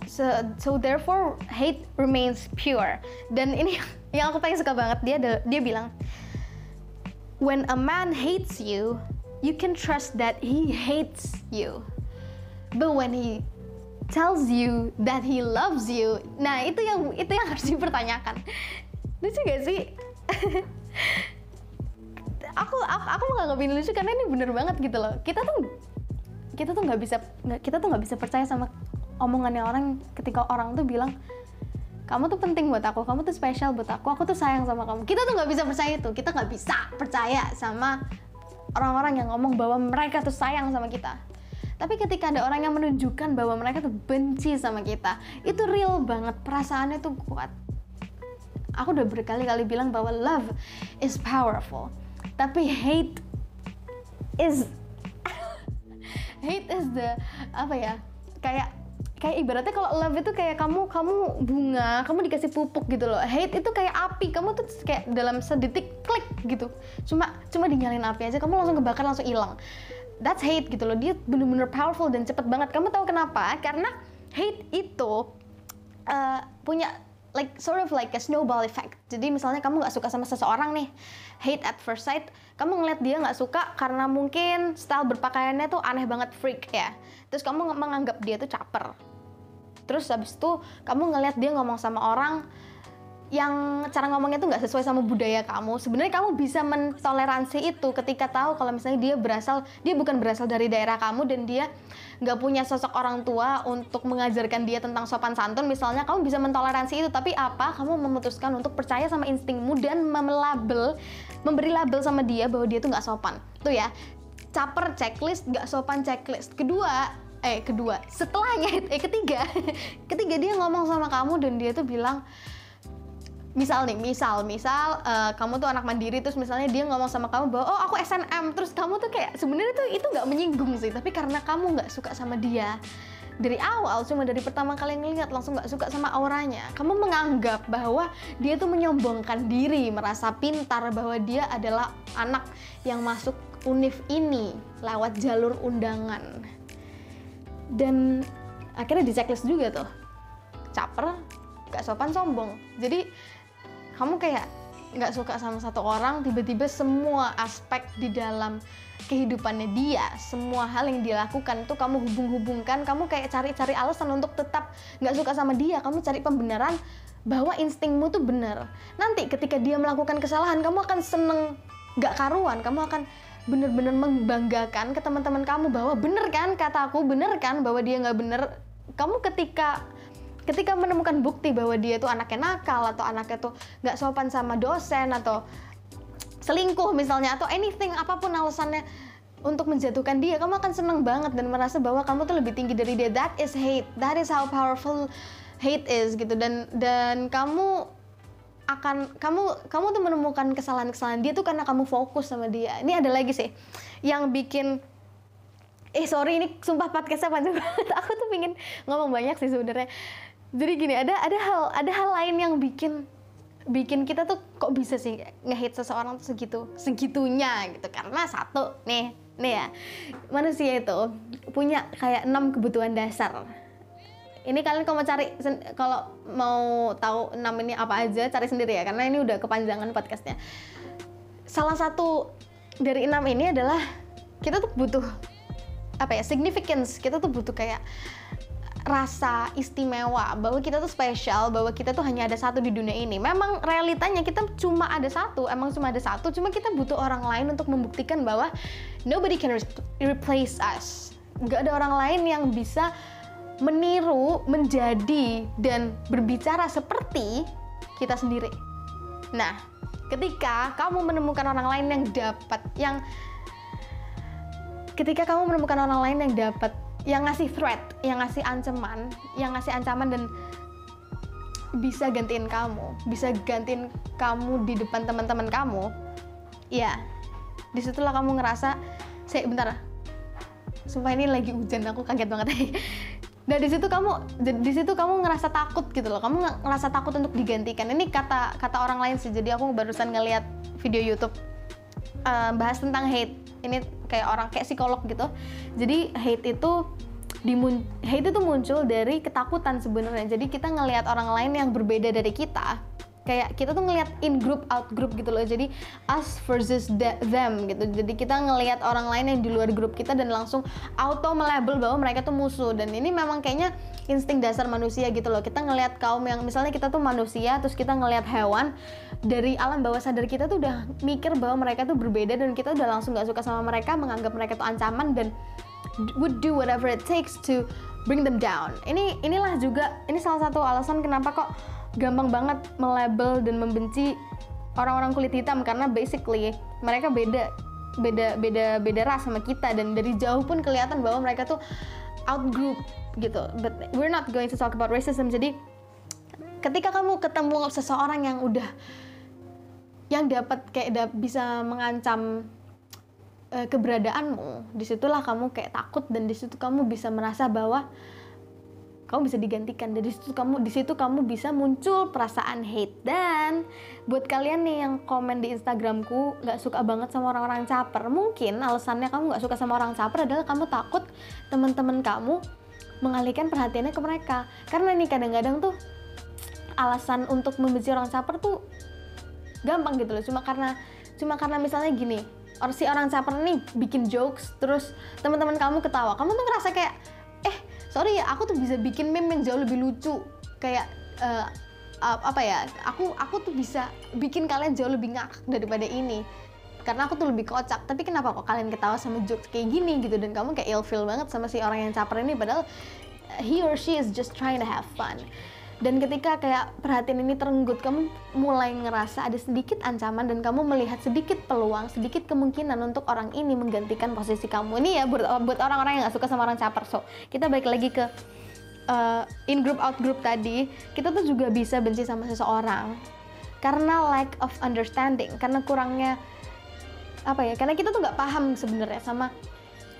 Speaker 1: So, so therefore hate remains pure. Dan ini yang aku paling suka banget dia dia bilang when a man hates you, you can trust that he hates you. But when he tells you that he loves you, nah itu yang itu yang harus dipertanyakan. Lucu gak sih? aku aku, aku menganggap ini lucu karena ini bener banget gitu loh. Kita tuh kita tuh nggak bisa kita tuh nggak bisa percaya sama omongannya orang ketika orang tuh bilang kamu tuh penting buat aku, kamu tuh spesial buat aku, aku tuh sayang sama kamu. Kita tuh nggak bisa percaya itu, kita nggak bisa percaya sama orang-orang yang ngomong bahwa mereka tuh sayang sama kita. Tapi ketika ada orang yang menunjukkan bahwa mereka tuh benci sama kita, itu real banget, perasaannya tuh kuat. Aku udah berkali-kali bilang bahwa love is powerful, tapi hate is hate is the apa ya kayak kayak ibaratnya kalau love itu kayak kamu kamu bunga kamu dikasih pupuk gitu loh. Hate itu kayak api. Kamu tuh kayak dalam sedetik klik gitu. Cuma cuma dinyalin api aja kamu langsung kebakar langsung hilang. That's hate gitu loh. Dia bener-bener powerful dan cepet banget. Kamu tahu kenapa? Karena hate itu uh, punya like sort of like a snowball effect. Jadi misalnya kamu nggak suka sama seseorang nih, hate at first sight, kamu ngeliat dia nggak suka karena mungkin style berpakaiannya tuh aneh banget freak ya. Terus kamu menganggap dia tuh caper terus habis itu kamu ngelihat dia ngomong sama orang yang cara ngomongnya tuh nggak sesuai sama budaya kamu. Sebenarnya kamu bisa mentoleransi itu ketika tahu kalau misalnya dia berasal dia bukan berasal dari daerah kamu dan dia nggak punya sosok orang tua untuk mengajarkan dia tentang sopan santun. Misalnya kamu bisa mentoleransi itu tapi apa? Kamu memutuskan untuk percaya sama instingmu dan melabel memberi label sama dia bahwa dia tuh nggak sopan. Tuh ya caper checklist nggak sopan checklist. Kedua eh kedua. Setelahnya eh ketiga. Ketiga dia ngomong sama kamu dan dia tuh bilang misal nih misal misal uh, kamu tuh anak mandiri terus misalnya dia ngomong sama kamu bahwa oh aku SNM terus kamu tuh kayak sebenarnya tuh itu nggak menyinggung sih tapi karena kamu nggak suka sama dia dari awal cuma dari pertama kali ngeliat langsung nggak suka sama auranya kamu menganggap bahwa dia tuh menyombongkan diri merasa pintar bahwa dia adalah anak yang masuk univ ini lewat jalur undangan dan akhirnya di checklist juga tuh. Caper gak sopan sombong. Jadi kamu kayak nggak suka sama satu orang tiba-tiba semua aspek di dalam kehidupannya dia semua hal yang dia lakukan itu kamu hubung-hubungkan kamu kayak cari-cari alasan untuk tetap nggak suka sama dia. Kamu cari pembenaran bahwa instingmu tuh benar. Nanti ketika dia melakukan kesalahan kamu akan seneng nggak karuan kamu akan bener-bener membanggakan ke teman-teman kamu bahwa bener kan kataku bener kan bahwa dia nggak bener. Kamu ketika ketika menemukan bukti bahwa dia tuh anaknya nakal atau anaknya tuh nggak sopan sama dosen atau selingkuh misalnya atau anything apa pun alasannya untuk menjatuhkan dia kamu akan seneng banget dan merasa bahwa kamu tuh lebih tinggi dari dia. That is hate. That is how powerful hate is gitu. Dan dan kamu akan kamu kamu tuh menemukan kesalahan-kesalahan dia tuh karena kamu fokus sama dia. Ini ada lagi sih yang bikin eh sorry ini sumpah podcastnya panjang banget. Aku tuh pingin ngomong banyak sih sebenarnya. Jadi gini ada ada hal ada hal lain yang bikin bikin kita tuh kok bisa sih ngehit seseorang tuh segitu segitunya gitu. Karena satu nih nih ya manusia itu punya kayak enam kebutuhan dasar ini kalian kalau mau cari kalau mau tahu enam ini apa aja cari sendiri ya karena ini udah kepanjangan podcastnya. Salah satu dari enam ini adalah kita tuh butuh apa ya significance. Kita tuh butuh kayak rasa istimewa bahwa kita tuh spesial bahwa kita tuh hanya ada satu di dunia ini. Memang realitanya kita cuma ada satu emang cuma ada satu cuma kita butuh orang lain untuk membuktikan bahwa nobody can replace us. Gak ada orang lain yang bisa meniru menjadi dan berbicara seperti kita sendiri nah ketika kamu menemukan orang lain yang dapat yang ketika kamu menemukan orang lain yang dapat yang ngasih threat, yang ngasih ancaman, yang ngasih ancaman dan bisa gantiin kamu, bisa gantiin kamu di depan teman-teman kamu, ya di situlah kamu ngerasa, saya bentar, sumpah ini lagi hujan, aku kaget banget. Nah di situ kamu, di situ kamu ngerasa takut gitu loh, kamu ngerasa takut untuk digantikan. Ini kata kata orang lain sih, jadi aku barusan ngeliat video YouTube uh, bahas tentang hate. Ini kayak orang kayak psikolog gitu jadi hate itu di hate itu muncul dari ketakutan sebenarnya jadi kita ngelihat orang lain yang berbeda dari kita kayak kita tuh ngelihat in group out group gitu loh. Jadi us versus them gitu. Jadi kita ngelihat orang lain yang di luar grup kita dan langsung auto melabel bahwa mereka tuh musuh. Dan ini memang kayaknya insting dasar manusia gitu loh. Kita ngelihat kaum yang misalnya kita tuh manusia terus kita ngelihat hewan dari alam bawah sadar kita tuh udah mikir bahwa mereka tuh berbeda dan kita udah langsung gak suka sama mereka menganggap mereka tuh ancaman dan would do whatever it takes to bring them down. Ini inilah juga ini salah satu alasan kenapa kok gampang banget melabel dan membenci orang-orang kulit hitam karena basically mereka beda beda beda beda ras sama kita dan dari jauh pun kelihatan bahwa mereka tuh out group gitu. But we're not going to talk about racism. Jadi ketika kamu ketemu seseorang yang udah yang dapat kayak da bisa mengancam uh, keberadaanmu di situlah kamu kayak takut dan di situ kamu bisa merasa bahwa kamu bisa digantikan. Dari situ kamu di situ kamu bisa muncul perasaan hate. Dan buat kalian nih yang komen di Instagramku nggak suka banget sama orang-orang caper mungkin alasannya kamu nggak suka sama orang caper adalah kamu takut teman-teman kamu mengalihkan perhatiannya ke mereka. Karena nih kadang-kadang tuh alasan untuk membenci orang caper tuh gampang gitu loh. Cuma karena cuma karena misalnya gini orang si orang caper nih bikin jokes terus teman-teman kamu ketawa. Kamu tuh ngerasa kayak sorry ya aku tuh bisa bikin meme yang jauh lebih lucu. Kayak uh, apa ya aku aku tuh bisa bikin kalian jauh lebih ngakak daripada ini. Karena aku tuh lebih kocak. Tapi kenapa kok kalian ketawa sama jokes kayak gini gitu? Dan kamu kayak ilfeel banget sama si orang yang caper ini padahal he or she is just trying to have fun dan ketika kayak perhatian ini terenggut kamu mulai ngerasa ada sedikit ancaman dan kamu melihat sedikit peluang sedikit kemungkinan untuk orang ini menggantikan posisi kamu. Ini ya buat orang-orang yang gak suka sama orang caper. So kita balik lagi ke uh, in group out group tadi. Kita tuh juga bisa benci sama seseorang karena lack of understanding karena kurangnya apa ya karena kita tuh nggak paham sebenarnya sama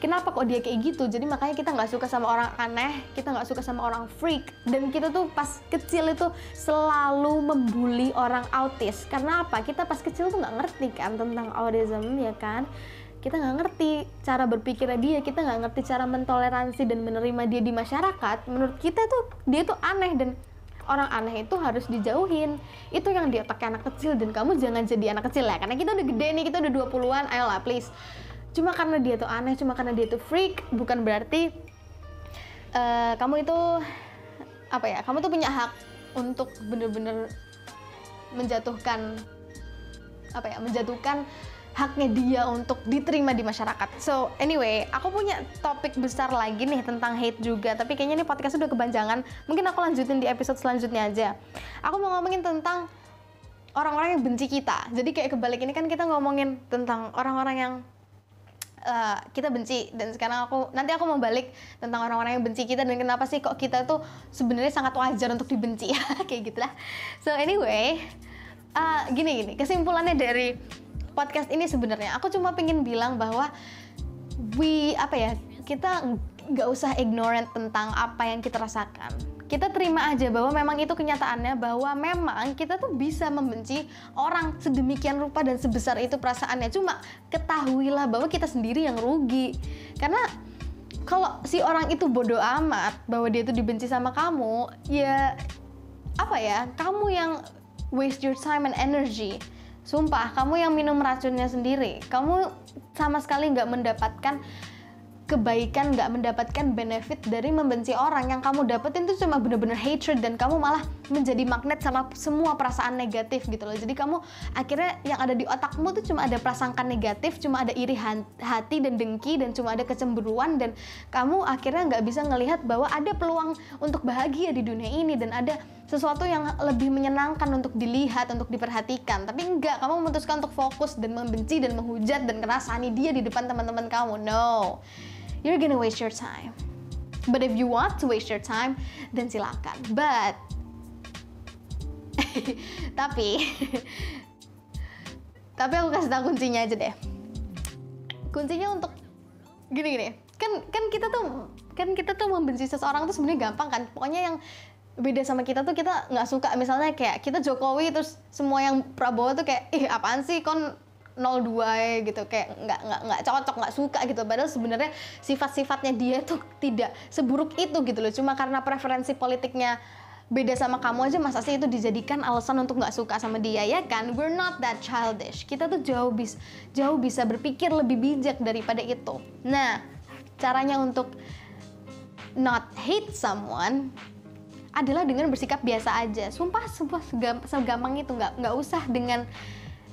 Speaker 1: kenapa kok dia kayak gitu? Jadi makanya kita nggak suka sama orang aneh kita nggak suka sama orang freak. Dan kita tuh pas kecil itu selalu membuli orang autis. Karena apa? Kita pas kecil tuh nggak ngerti kan tentang autism ya kan? Kita nggak ngerti cara berpikirnya dia kita nggak ngerti cara mentoleransi dan menerima dia di masyarakat. Menurut kita tuh dia tuh aneh dan orang aneh itu harus dijauhin. Itu yang dia pakai anak kecil dan kamu jangan jadi anak kecil ya karena kita udah gede nih kita udah 20-an ayolah please cuma karena dia tuh aneh cuma karena dia tuh freak bukan berarti uh, kamu itu apa ya kamu tuh punya hak untuk bener-bener menjatuhkan apa ya menjatuhkan haknya dia untuk diterima di masyarakat. So anyway, aku punya topik besar lagi nih tentang hate juga. Tapi kayaknya ini podcast udah kepanjangan. Mungkin aku lanjutin di episode selanjutnya aja. Aku mau ngomongin tentang orang-orang yang benci kita. Jadi kayak kebalik ini kan kita ngomongin tentang orang-orang yang uh, kita benci. Dan sekarang aku nanti aku mau balik tentang orang-orang yang benci kita dan kenapa sih kok kita tuh sebenarnya sangat wajar untuk dibenci kayak gitulah. So anyway, uh, gini gini. Kesimpulannya dari podcast ini sebenarnya aku cuma pengen bilang bahwa we apa ya kita nggak usah ignorant tentang apa yang kita rasakan kita terima aja bahwa memang itu kenyataannya bahwa memang kita tuh bisa membenci orang sedemikian rupa dan sebesar itu perasaannya. Cuma ketahuilah bahwa kita sendiri yang rugi. Karena kalau si orang itu bodoh amat bahwa dia itu dibenci sama kamu ya apa ya kamu yang waste your time and energy. Sumpah, kamu yang minum racunnya sendiri. Kamu sama sekali nggak mendapatkan kebaikan nggak mendapatkan benefit dari membenci orang. Yang kamu dapetin itu cuma bener-bener hatred dan kamu malah menjadi magnet sama semua perasaan negatif gitu loh. Jadi kamu akhirnya yang ada di otakmu tuh cuma ada prasangka negatif cuma ada iri hati dan dengki dan cuma ada kecemburuan dan kamu akhirnya nggak bisa ngelihat bahwa ada peluang untuk bahagia di dunia ini dan ada sesuatu yang lebih menyenangkan untuk dilihat, untuk diperhatikan. Tapi enggak, kamu memutuskan untuk fokus dan membenci dan menghujat dan kerasani dia di depan teman-teman kamu. No you're gonna waste your time. But if you want to waste your time, then silakan. But tapi tapi aku kasih tahu kuncinya aja deh. Kuncinya untuk gini gini. Kan kan kita tuh kan kita tuh membenci seseorang tuh sebenarnya gampang kan. Pokoknya yang beda sama kita tuh kita nggak suka. Misalnya kayak kita Jokowi terus semua yang Prabowo tuh kayak ih apaan sih? Kon 02 ya gitu. Kayak nggak nggak nggak cocok nggak suka gitu. Padahal sebenarnya sifat-sifatnya dia tuh tidak seburuk itu gitu loh. Cuma karena preferensi politiknya beda sama kamu aja masa sih itu dijadikan alasan untuk nggak suka sama dia ya kan? We're not that childish. Kita tuh jauh bis jauh bisa berpikir lebih bijak daripada itu. Nah caranya untuk not hate someone adalah dengan bersikap biasa aja. Sumpah sumpah segampang itu. Nggak nggak usah dengan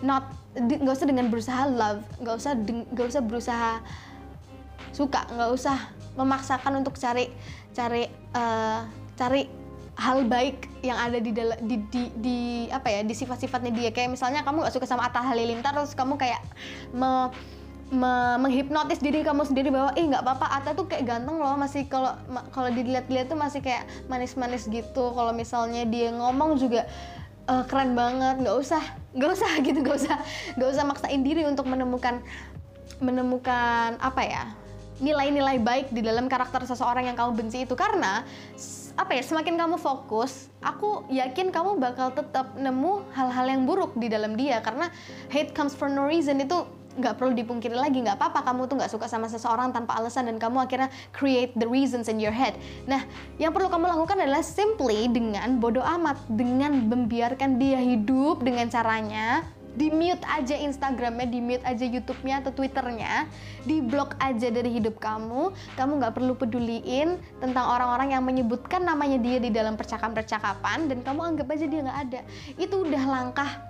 Speaker 1: not nggak usah dengan berusaha love. Nggak usah nggak usah berusaha suka. Nggak usah memaksakan untuk cari cari uh, cari hal baik yang ada di di, di, di apa ya di sifat-sifatnya dia. Kayak misalnya kamu gak suka sama Atta Halilintar terus kamu kayak me, me, menghipnotis diri kamu sendiri bahwa ih nggak apa-apa Atta tuh kayak ganteng loh masih kalau kalau dilihat-lihat tuh masih kayak manis-manis gitu. Kalau misalnya dia ngomong juga uh, keren banget. Nggak usah nggak usah gitu nggak usah nggak usah maksain diri untuk menemukan menemukan apa ya nilai-nilai baik di dalam karakter seseorang yang kamu benci itu. Karena apa ya semakin kamu fokus aku yakin kamu bakal tetap nemu hal-hal yang buruk di dalam dia. Karena hate comes for no reason. Itu nggak perlu dipungkiri lagi nggak apa-apa kamu tuh nggak suka sama seseorang tanpa alasan dan kamu akhirnya create the reasons in your head nah yang perlu kamu lakukan adalah simply dengan bodoh amat dengan membiarkan dia hidup dengan caranya di mute aja Instagramnya, di mute aja YouTube-nya atau Twitternya, di blok aja dari hidup kamu. Kamu nggak perlu peduliin tentang orang-orang yang menyebutkan namanya dia di dalam percakapan-percakapan dan kamu anggap aja dia nggak ada. Itu udah langkah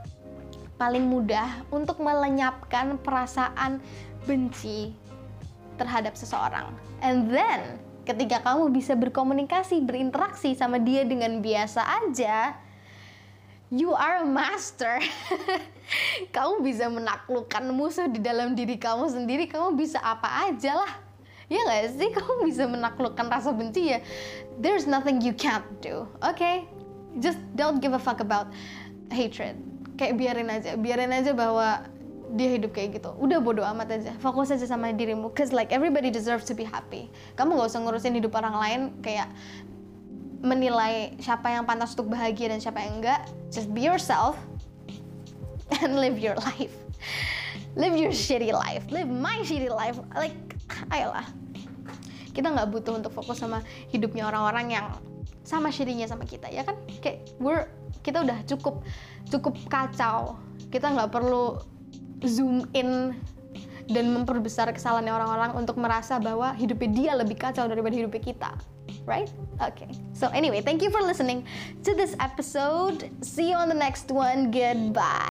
Speaker 1: paling mudah untuk melenyapkan perasaan benci terhadap seseorang. And then, ketika kamu bisa berkomunikasi, berinteraksi sama dia dengan biasa aja, you are a master. kamu bisa menaklukkan musuh di dalam diri kamu sendiri, kamu bisa apa aja lah. Ya gak sih? Kamu bisa menaklukkan rasa benci ya. There's nothing you can't do. Okay? Just don't give a fuck about hatred kayak biarin aja biarin aja bahwa dia hidup kayak gitu. Udah bodoh amat aja fokus aja sama dirimu. Cause like everybody deserves to be happy. Kamu gak usah ngurusin hidup orang lain kayak menilai siapa yang pantas untuk bahagia dan siapa yang enggak. Just be yourself and live your life. Live your shitty life. Live my shitty life. Like ayolah. Kita nggak butuh untuk fokus sama hidupnya orang-orang yang sama shitty sama kita ya kan? Kayak we're kita udah cukup cukup kacau kita nggak perlu zoom in dan memperbesar kesalahannya orang-orang untuk merasa bahwa hidupnya dia lebih kacau daripada hidupnya kita right? Okay. So anyway, thank you for listening to this episode. See you on the next one. Goodbye.